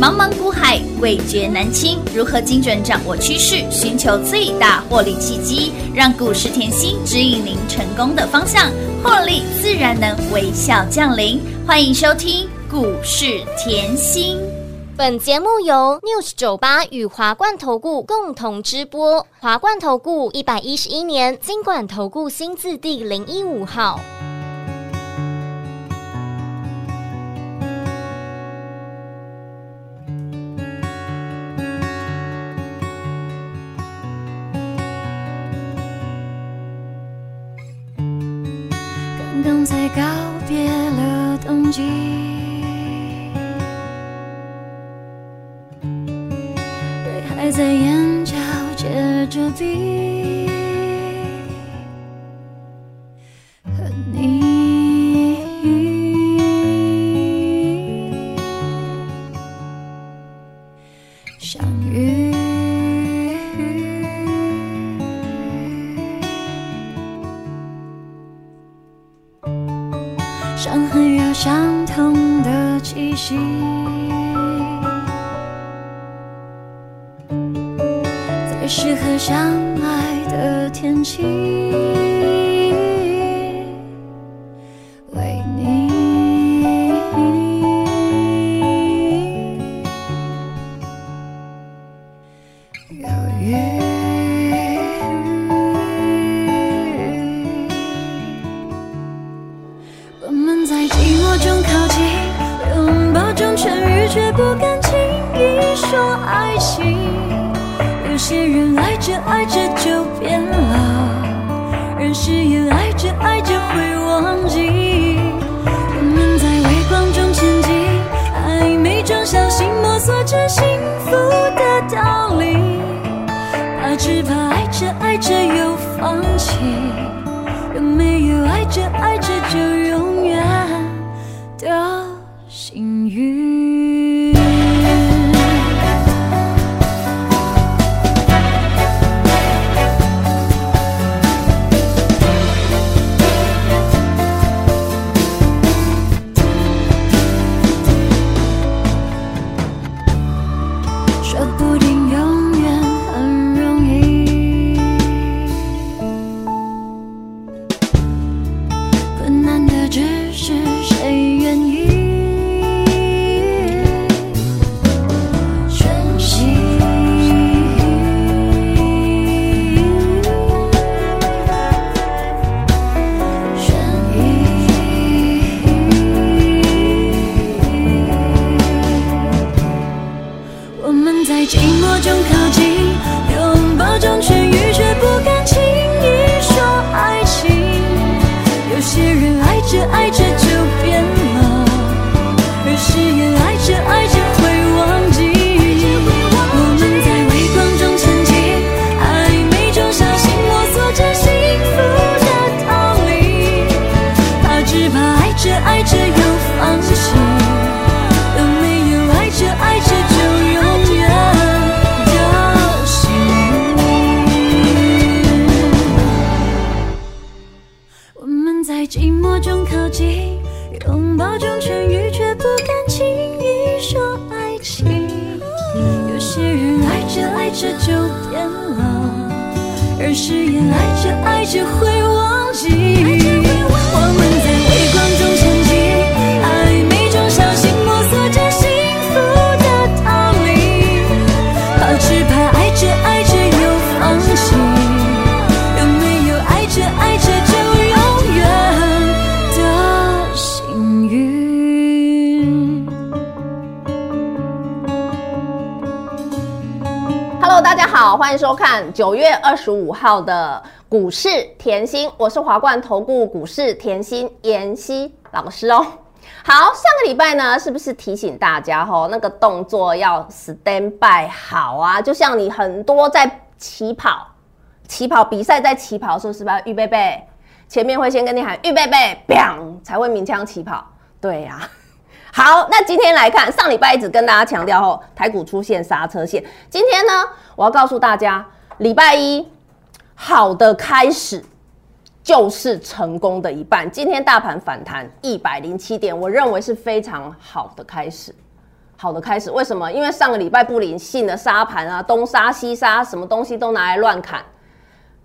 茫茫股海，味觉难清。如何精准掌握趋势，寻求最大获利契机，让股市甜心指引您成功的方向，获利自然能微笑降临。欢迎收听股市甜心。本节目由 News 九八与华冠投顾共同直播。华冠投顾一百一十一年金管投顾新字第零一五号。告别了冬季，泪还在眼角结着冰。在寂寞中靠近，拥抱中痊愈，却不敢轻易说爱情。有些人爱着爱着就变老，而誓言爱着爱着会忘迎收看九月二十五号的股市甜心，我是华冠投顾股市甜心妍希老师哦。好，上个礼拜呢，是不是提醒大家吼，那个动作要 stand by 好啊？就像你很多在起跑、起跑比赛在起跑的时候，是不是预备备？前面会先跟你喊预备备，biang 才会鸣枪起跑。对呀、啊。好，那今天来看，上礼拜一直跟大家强调后，台股出现刹车线。今天呢，我要告诉大家，礼拜一好的开始。就是成功的一半。今天大盘反弹一百零七点，我认为是非常好的开始。好的开始。为什么？因为上个礼拜不理性的杀盘啊，东杀西杀，什么东西都拿来乱砍，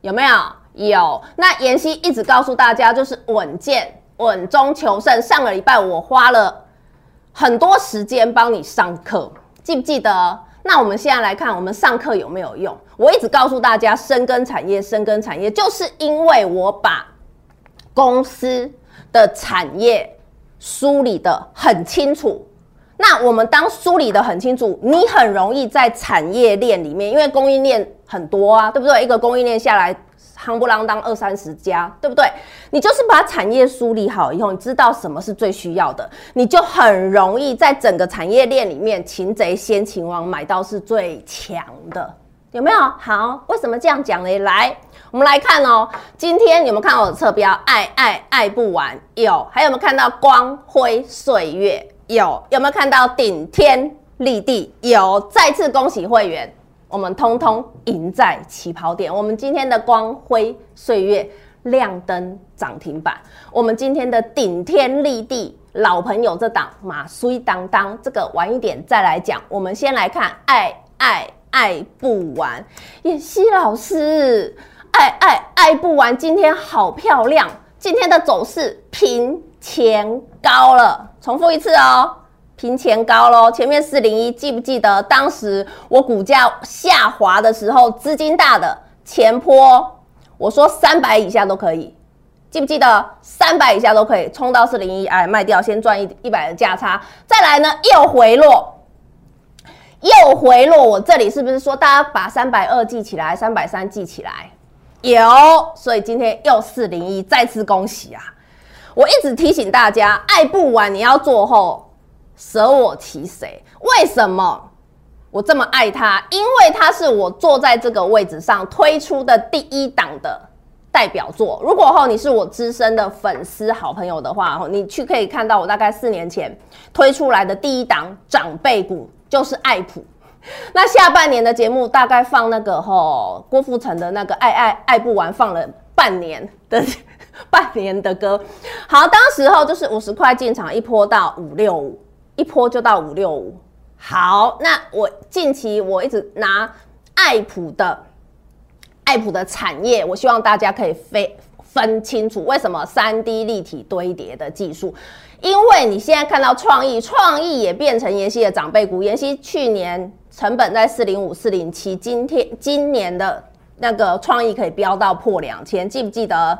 有没有？有。那妍希一直告诉大家，就是稳健、稳中求胜。上个礼拜我花了很多时间帮你上课，记不记得？那我们现在来看，我们上课有没有用？我一直告诉大家，深耕产业，深耕产业，就是因为我把公司的产业梳理得很清楚。那我们当梳理得很清楚，你很容易在产业链里面，因为供应链很多啊，对不对？一个供应链下来。夯不啷当二三十家，对不对？你就是把产业梳理好以后，你知道什么是最需要的，你就很容易在整个产业链里面，擒贼先擒王，买到是最强的，有没有？好，为什么这样讲呢？来，我们来看哦。今天有没有看到我的侧标？爱爱爱不完，有。还有没有看到光辉岁月？有。有没有看到顶天立地？有。再次恭喜会员。我们通通赢在起跑点。我们今天的光辉岁月亮灯涨停板，我们今天的顶天立地老朋友这档马衰当当，这个晚一点再来讲。我们先来看爱爱爱不完，妍希老师爱爱爱不完，今天好漂亮，今天的走势平前高了，重复一次哦。平前高喽，前面四零一，记不记得当时我股价下滑的时候，资金大的前波，我说三百以下都可以，记不记得三百以下都可以冲到四零一，哎，卖掉先赚一一百的价差，再来呢又回落，又回落，我这里是不是说大家把三百二记起来，三百三记起来？有，所以今天又四零一，再次恭喜啊！我一直提醒大家，爱不完你要做后。舍我其谁？为什么我这么爱他？因为他是我坐在这个位置上推出的第一档的代表作。如果后你是我资深的粉丝好朋友的话，你去可以看到我大概四年前推出来的第一档长辈股就是爱普。那下半年的节目大概放那个吼郭富城的那个爱爱爱不完，放了半年的 半年的歌。好，当时候就是五十块进场，一波到五六五。一波就到五六五，好，那我近期我一直拿爱普的爱普的产业，我希望大家可以分分清楚为什么三 D 立体堆叠的技术，因为你现在看到创意，创意也变成妍希的长辈股，妍希去年成本在四零五四零七，今天今年的那个创意可以飙到破两千，记不记得？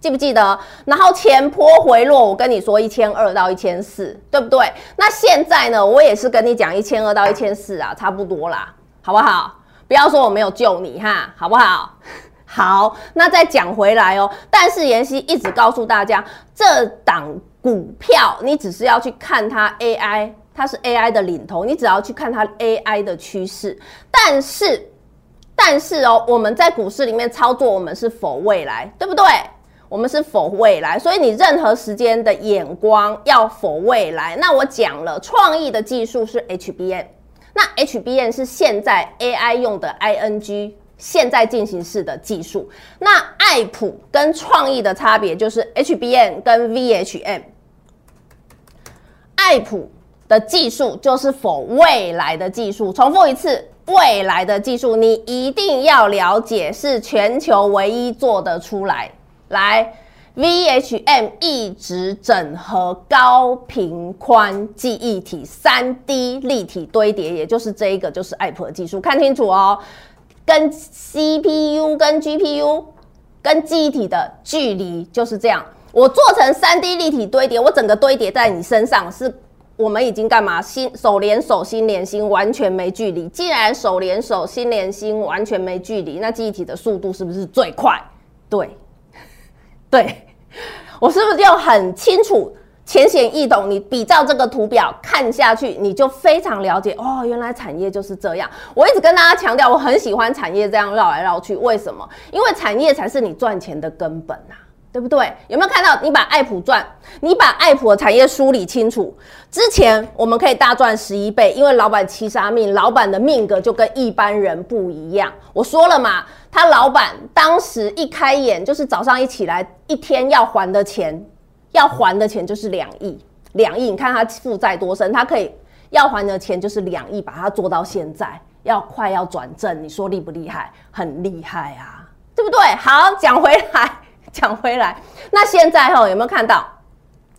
记不记得？然后前波回落，我跟你说一千二到一千四，对不对？那现在呢？我也是跟你讲一千二到一千四啊，差不多啦，好不好？不要说我没有救你哈，好不好？好，那再讲回来哦。但是妍希一直告诉大家，这档股票你只是要去看它 AI，它是 AI 的领头，你只要去看它 AI 的趋势。但是，但是哦，我们在股市里面操作，我们是否未来，对不对？我们是否未来，所以你任何时间的眼光要否未来。那我讲了，创意的技术是 HBN，那 HBN 是现在 AI 用的 ING，现在进行式的技术。那爱普跟创意的差别就是 HBN 跟 VHM，爱普的技术就是否未来的技术。重复一次，未来的技术你一定要了解，是全球唯一做得出来。来，VHM 一直整合高频宽记忆体，三 D 立体堆叠，也就是这一个，就是爱普的技术。看清楚哦，跟 CPU、跟 GPU、跟记忆体的距离就是这样。我做成三 D 立体堆叠，我整个堆叠在你身上，是我们已经干嘛？心手连手，心连心，完全没距离。既然手连手，心连心，完全没距离，那记忆体的速度是不是最快？对。对，我是不是就很清楚、浅显易懂？你比照这个图表看下去，你就非常了解哦。原来产业就是这样。我一直跟大家强调，我很喜欢产业这样绕来绕去。为什么？因为产业才是你赚钱的根本啊，对不对？有没有看到？你把爱普赚，你把爱普的产业梳理清楚，之前我们可以大赚十一倍，因为老板七杀命，老板的命格就跟一般人不一样。我说了嘛。他老板当时一开眼就是早上一起来，一天要还的钱，要还的钱就是两亿，两亿。你看他负债多深，他可以要还的钱就是两亿，把它做到现在，要快要转正，你说厉不厉害？很厉害啊，对不对？好，讲回来，讲回来，那现在哈有没有看到？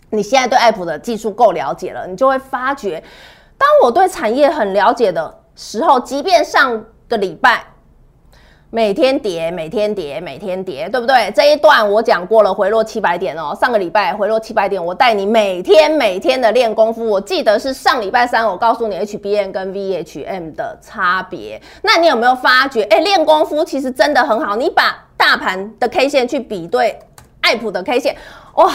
你现在对爱普的技术够了解了，你就会发觉，当我对产业很了解的时候，即便上个礼拜。每天跌，每天跌，每天跌，对不对？这一段我讲过了，回落七百点哦。上个礼拜回落七百点，我带你每天每天的练功夫。我记得是上礼拜三，我告诉你 HBN 跟 VHM 的差别。那你有没有发觉？哎，练功夫其实真的很好。你把大盘的 K 线去比对爱普的 K 线，哇，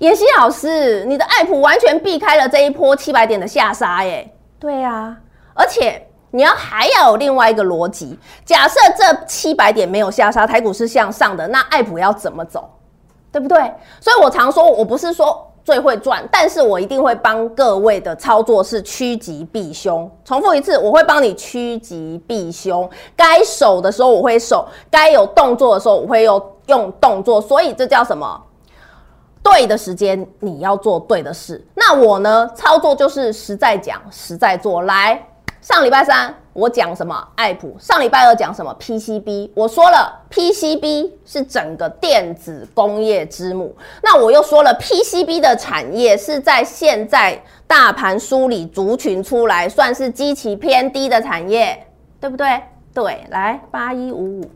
妍希老师，你的爱普完全避开了这一波七百点的下杀耶。对啊，而且。你要还要有另外一个逻辑，假设这七百点没有下杀，台股是向上的，那爱普要怎么走，对不对？所以我常说，我不是说最会赚，但是我一定会帮各位的操作是趋吉避凶。重复一次，我会帮你趋吉避凶，该守的时候我会守，该有动作的时候我会用用动作，所以这叫什么？对的时间你要做对的事。那我呢，操作就是实在讲，实在做，来。上礼拜三我讲什么？爱普。上礼拜二讲什么？PCB。我说了，PCB 是整个电子工业之母。那我又说了，PCB 的产业是在现在大盘梳理族群出来，算是基期偏低的产业，对不对？对，来八一五五，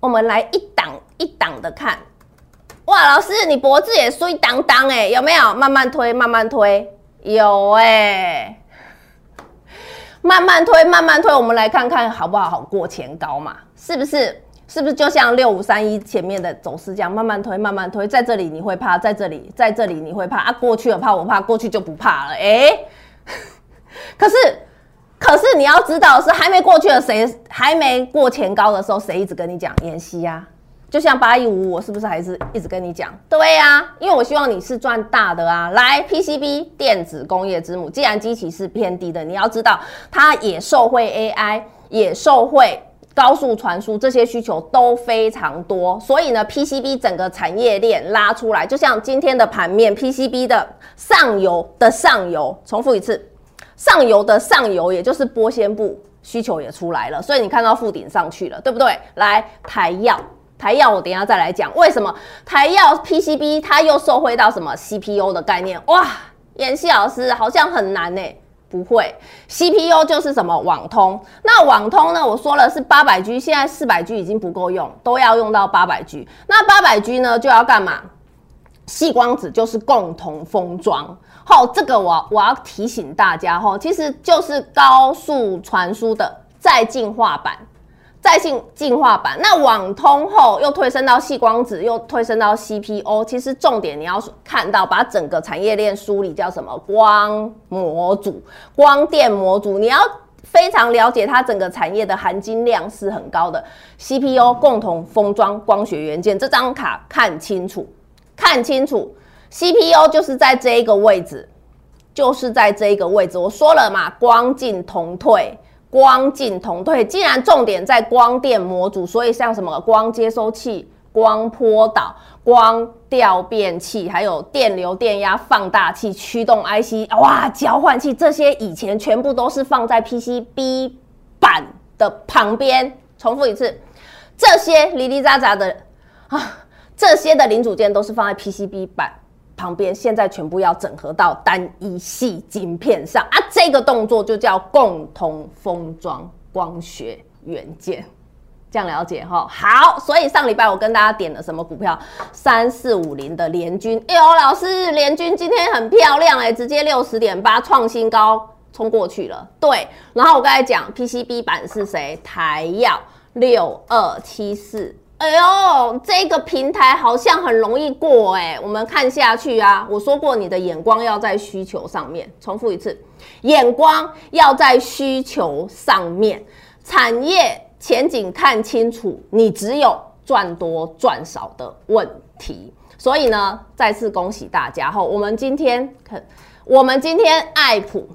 我们来一档一档的看。哇，老师，你脖子也衰当当哎，有没有？慢慢推，慢慢推，有哎、慢慢推，慢慢推，我们来看看好不好？好过前高嘛？是不是？是不是就像六五三一前面的走势这样？慢慢推，慢慢推，在这里你会怕，在这里，在这里你会怕啊？过去了怕我怕，过去就不怕了。哎，可是，可是你要知道是还没过去的谁还没过前高的时候，谁一直跟你讲妍希呀？就像八一五，我是不是还是一直跟你讲？对呀、啊，因为我希望你是赚大的啊！来，PCB 电子工业之母，既然基期是偏低的，你要知道它也受惠 AI，也受惠高速传输，这些需求都非常多。所以呢，PCB 整个产业链拉出来，就像今天的盘面，PCB 的上游的上游，重复一次，上游的上游，也就是玻纤布需求也出来了，所以你看到附顶上去了，对不对？来，台药。台燿，我等一下再来讲为什么台燿 PCB 它又受惠到什么 CPU 的概念？哇，妍希老师好像很难呢？不会，CPU 就是什么网通。那网通呢？我说了是八百 G，现在四百 G 已经不够用，都要用到八百 G。那八百 G 呢就要干嘛？细光子就是共同封装。好，这个我我要提醒大家哈，其实就是高速传输的再进化版。再进进化版，那网通后又推升到细光子，又推升到 CPO。其实重点你要看到，把整个产业链梳理叫什么？光模组、光电模组，你要非常了解它整个产业的含金量是很高的。CPO 共同封装光学元件，这张卡看清楚，看清楚，CPO 就是在这一个位置，就是在这一个位置。我说了嘛，光进同退。光进同退，既然重点在光电模组，所以像什么光接收器、光波导、光调变器，还有电流电压放大器、驱动 IC，哇，交换器这些以前全部都是放在 PCB 板的旁边。重复一次，这些零零杂杂的啊，这些的零组件都是放在 PCB 板。旁边现在全部要整合到单一系晶片上啊，这个动作就叫共同封装光学元件，这样了解哈？好，所以上礼拜我跟大家点了什么股票？三四五零的联军，哎呦，老师，联军今天很漂亮哎、直接六十点八创新高冲过去了。对，然后我刚才讲 PCB 板是谁？台燿六二七四。哎呦，这个平台好像很容易过哎，我们看下去啊。我说过，你的眼光要在需求上面。重复一次，眼光要在需求上面，产业前景看清楚，你只有赚多赚少的问题。所以呢，再次恭喜大家哈，我们今天看，我们今天爱普、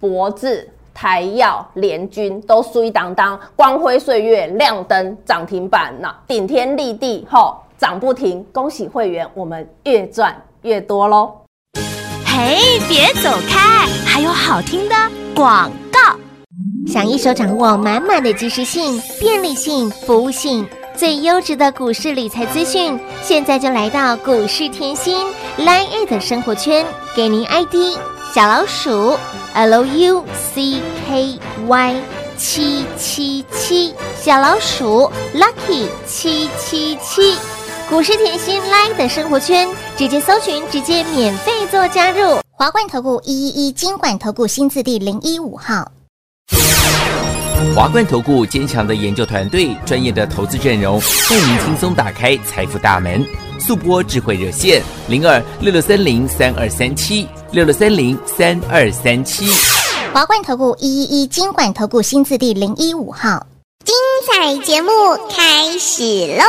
博智。台药、联军都水当当，光辉岁月亮灯涨停板，那顶天立地吼涨不停，恭喜会员，我们越赚越多喽！嘿，别走开，还有好听的广告。想一手掌握满满的即时性、便利性、服务性，最优质的股市理财资讯，现在就来到股市甜心 Line 的生活圈，给您 ID 小老鼠 Lucky 七七七，小老鼠 Lucky 七七七。股市甜心 Live 的生活圈，直接搜寻，直接免费做加入。华冠投顾一一一金管投顾新字第零一五号。华冠投顾坚强的研究团队，专业的投资阵容，带您轻松打开财富大门。速播智慧热线零二六六三零三二三七六六三零三二三七。华冠投顾一一一金管投顾新字第零一五号。精彩节目开始喽！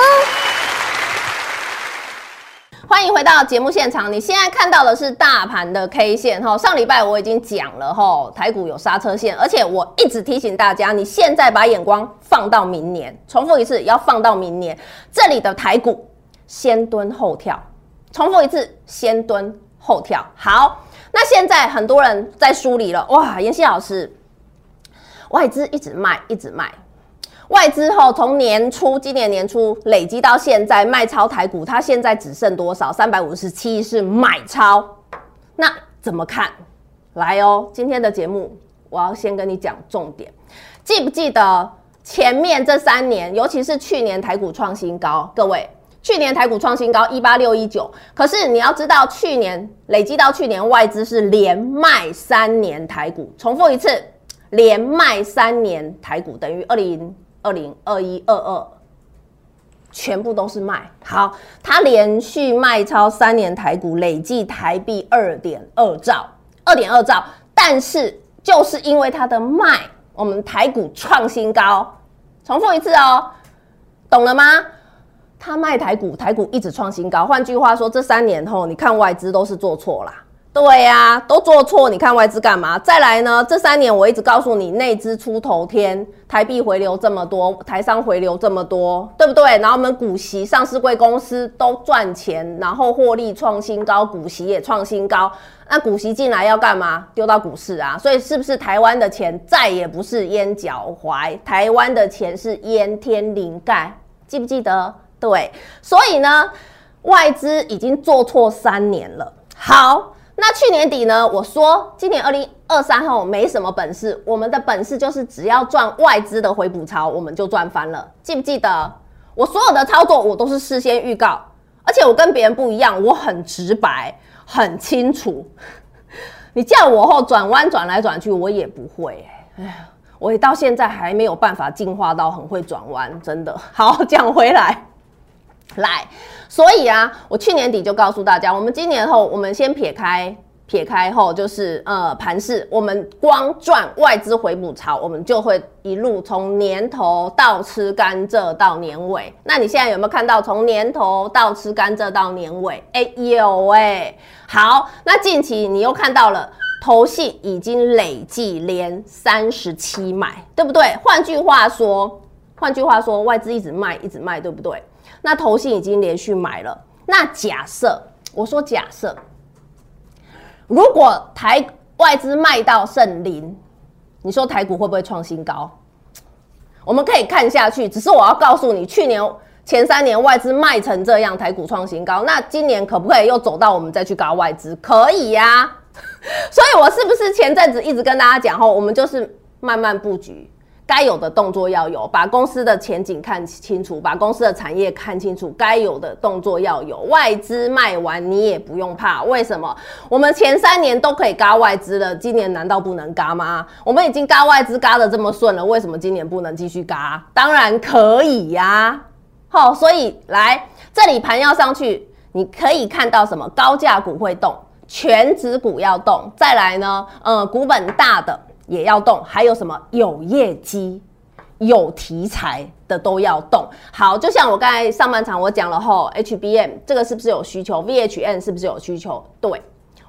欢迎回到节目现场。你现在看到的是大盘的 K 线哈。上礼拜我已经讲了哈，台股有刹车线，而且我一直提醒大家，你现在把眼光放到明年，重复一次，要放到明年。这里的台股先蹲后跳，重复一次，先蹲后跳。好，那现在很多人在梳理了，哇，妍希老师，外资一直卖，一直卖。外资后从年初，今年年初累积到现在卖超台股，它现在只剩多少？三百五十七是买超，那怎么看？来哦，今天的节目我要先跟你讲重点，记不记得前面这三年，尤其是去年台股创新高，各位，去年台股创新高一八六一九，可是你要知道，去年累积到去年外资是连卖三年台股，重复一次，连卖三年台股等于二零。二零二一二二，全部都是卖。好，他连续卖超三年台股，累计台币二点二兆，二点二兆。但是就是因为他的卖，我们台股创新高。重复一次哦，懂了吗？他卖台股，台股一直创新高。换句话说，这三年后，你看外资都是做错啦。对呀、都做错，你看外资干嘛？再来呢？这三年我一直告诉你，内资出头天，台币回流这么多，台商回流这么多，对不对？然后我们股息上市贵公司都赚钱，然后获利创新高，股息也创新高。那股息进来要干嘛？丢到股市啊！所以是不是台湾的钱再也不是淹脚踝？台湾的钱是淹天灵盖，记不记得？对，所以呢，外资已经做错三年了。好。那去年底呢？我说今年二零二三后没什么本事，我们的本事就是只要赚外资的回补潮，我们就赚翻了。记不记得？我所有的操作我都是事先预告，而且我跟别人不一样，我很直白，很清楚。你叫我后转弯转来转去，我也不会。哎呀，我到现在还没有办法进化到很会转弯，真的。好，讲回来，来。所以啊，我去年底就告诉大家，我们今年后，我们先撇开撇开后，就是呃盘势，我们光赚外资回补潮，我们就会一路从年头到吃甘蔗到年尾。那你现在有没有看到从年头到吃甘蔗到年尾？哎、欸，有哎、好，那近期你又看到了，投信已经累计连三十七买，对不对？换句话说，换句话说，外资一直卖，一直卖，对不对？那投信已经连续买了。那假设我说假设，如果台外资卖到剩零，你说台股会不会创新高？我们可以看下去。只是我要告诉你，去年前三年外资卖成这样，台股创新高。那今年可不可以又走到我们再去搞外资？可以呀、所以我是不是前阵子一直跟大家讲后，我们就是慢慢布局。该有的动作要有，把公司的前景看清楚，把公司的产业看清楚。该有的动作要有，外资卖完你也不用怕。为什么？我们前三年都可以嘎外资了，今年难道不能嘎吗？我们已经嘎外资轧得这么顺了，为什么今年不能继续嘎？当然可以呀、好，所以来这里盘要上去，你可以看到什么？高价股会动，全指股要动。再来呢？呃，股本大的。也要动，还有什么有业绩、有题材的都要动。好，就像我刚才上半场我讲了后，HBM 这个是不是有需求？VHN 是不是有需求？对，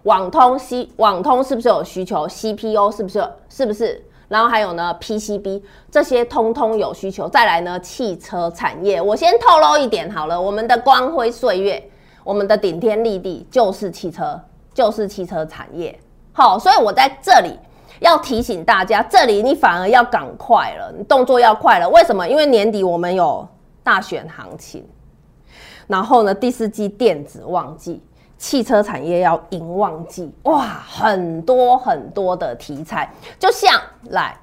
网通 C 网通是不是有需求？CPU 是不是？是不是？然后还有呢，PCB 这些通通有需求。再来呢，汽车产业，我先透露一点好了，我们的光辉岁月，我们的顶天立地就是汽车。就是汽车产业。好，所以我在这里要提醒大家，这里你反而要赶快了，你动作要快了。为什么？因为年底我们有大选行情，然后呢，第四季电子旺季，汽车产业要迎旺季，哇，很多很多的题材，就像来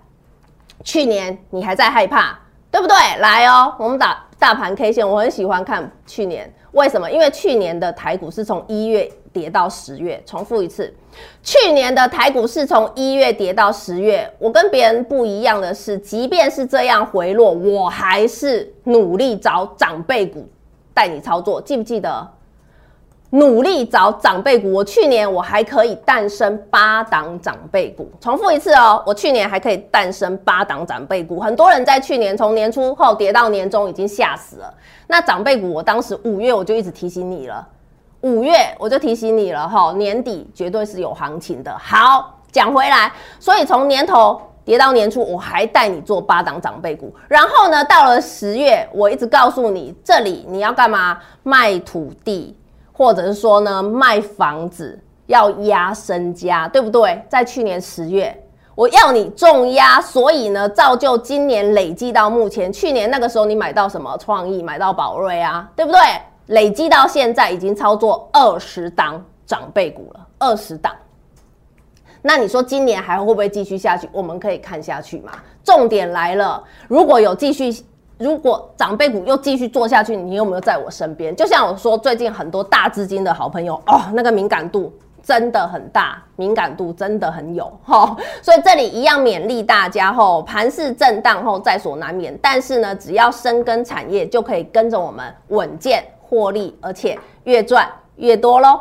去年你还在害怕，对不对？来哦，我们打大盘 K 线，我很喜欢看去年，为什么？因为去年的台股是从一月跌到十月，重复一次，去年的台股是从一月跌到十月。我跟别人不一样的是，即便是这样回落，我还是努力找长辈股带你操作，记不记得？努力找长辈股，我去年我还可以诞生八档长辈股。重复一次哦，我去年还可以诞生八档长辈股。很多人在去年从年初后跌到年终，已经吓死了。那长辈股，我当时五月我就一直提醒你了，五月我就提醒你了哈，年底绝对是有行情的。好，讲回来，所以从年头跌到年初，我还带你做八档长辈股。然后呢，到了十月，我一直告诉你，这里你要干嘛？卖土地。或者是说呢，卖房子要压身家，对不对？在去年十月，我要你重压，所以呢，造就今年累计到目前，去年那个时候你买到什么创意，买到宝瑞啊，对不对？累计到现在已经操作二十档长辈股了，二十档。那你说今年还会不会继续下去？我们可以看下去嘛。重点来了，如果有继续。如果长辈股又继续做下去，你有没有在我身边？就像我说，最近很多大资金的好朋友哦，那个敏感度真的很大，敏感度真的很有哈、所以这里一样勉励大家吼，盘势震荡后在所难免，但是呢，只要深耕产业，就可以跟着我们稳健获利，而且越赚越多喽。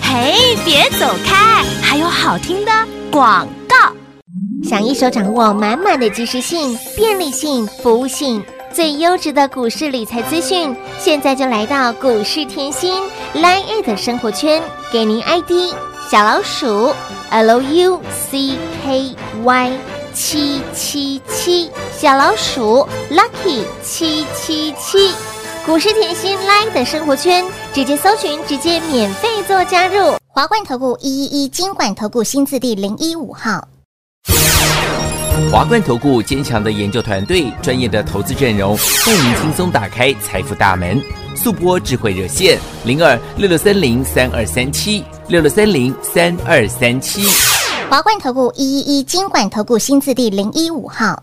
嘿，别走开，还有好听的广告。想一手掌握满满的即时性、便利性、服务性，最优质的股市理财资讯，现在就来到股市甜心 Line 的生活圈，给您 ID 小老鼠 Lucky 七七七，小老鼠 Lucky 七七七，股市甜心 Live 的生活圈，直接搜寻，直接免费做加入。华冠投顾一一一金管投顾新字第零一五号。华冠投顾坚强的研究团队，专业的投资阵容，带您轻松打开财富大门。速播智慧热线零二六六三零三二三七六六三零三二三七。华冠投顾一一一金管投顾新字第零一五号。